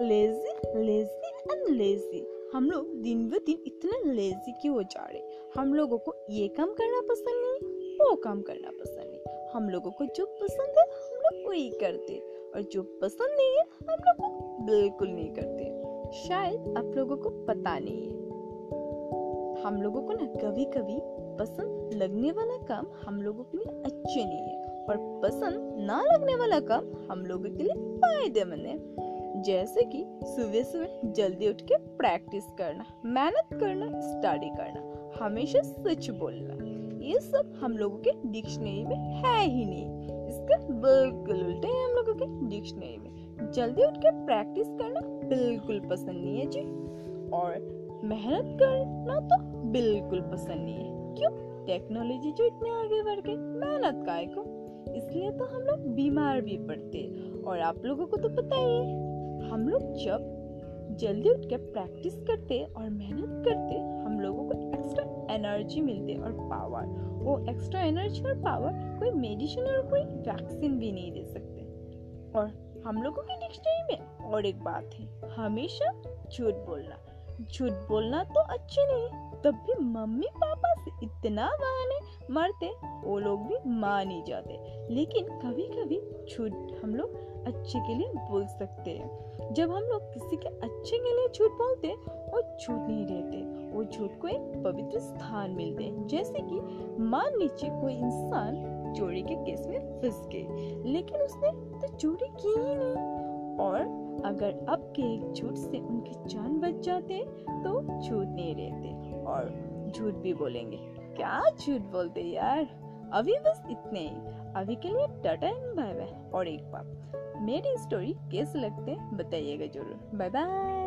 Lazy lazy and lazy हम लोग दिन ब दिन इतना लेजी क्यों हो जा रहे हम लोगों को ये काम करना पसंद नहीं, वो काम करना पसंद नहीं। हम लोगों को जो पसंद है, हम लोग वही करते और जो पसंद नहीं है, हम लोग बिल्कुल नहीं करते। शायद आप लोगों को पता नहीं है। हम लोगों को ना कभी कभी पसंद लगने वाला काम हम लोगों के लिए अच्छे नहीं है। और पसंद ना लगने वाला काम हम लोगों के लिए फ़ायदेमंद है। जैसे कि सुबह सुबह जल्दी उठ के प्रैक्टिस करना, मेहनत करना स्टडी करना, हमेशा सच बोलना, ये सब हम लोगों के डिक्शनरी में है ही नहीं। इसका बिल्कुल उल्टे हम लोगों के डिक्शनरी में। जल्दी उठ के प्रैक्टिस करना बिल्कुल पसंद नहीं है जी। और मेहनत करना तो बिल्कुल पसंद नहीं है। क्यों? टेक्नोलॉजी जो इतने आगे बढ़ गई मेहनत का इसलिए तो हम लोग बीमार भी पड़ते और आप लोगों को तो पता ही है। लोग जब जल्दी उठ के प्रैक्टिस करते और मेहनत करते, हम लोगों को एक्स्ट्रा एनर्जी मिलती और पावर वो एक्स्ट्रा एनर्जी और पावर कोई मेडिसिन और कोई वैक्सीन भी नहीं दे सकते. और हम लोगों की डिक्शनरी में और एक बात है, हमेशा झूठ बोलना. झूठ बोलना तो अच्छे नहीं, तब भी मम्मी पापा से इतना बहाने मरते, वो लोग भी मान ही जाते। लेकिन कभी कभी झूठ हम लोग अच्छे के लिए बोल सकते हैं। जब हम लोग किसी के अच्छे के लिए झूठ बोलते, वो झूठ नहीं रहते वो झूठ को एक पवित्र स्थान मिलते हैं। जैसे कि मान लीजिए कोई इंसान चोरी के केस में फंस गए, लेकिन उसने तो चोरी की ही नहीं। और अगर अब के एक झूठ से उनकी जान बच जाते तो झूठ नहीं रहते और झूठ भी बोलेंगे। क्या झूठ बोलते यार? अभी बस इतने ही। अभी के लिए टाटा एंड बाय बाय। और एक बार मेरी स्टोरी कैसे लगते बताइएगा ज़रूर। Bye bye.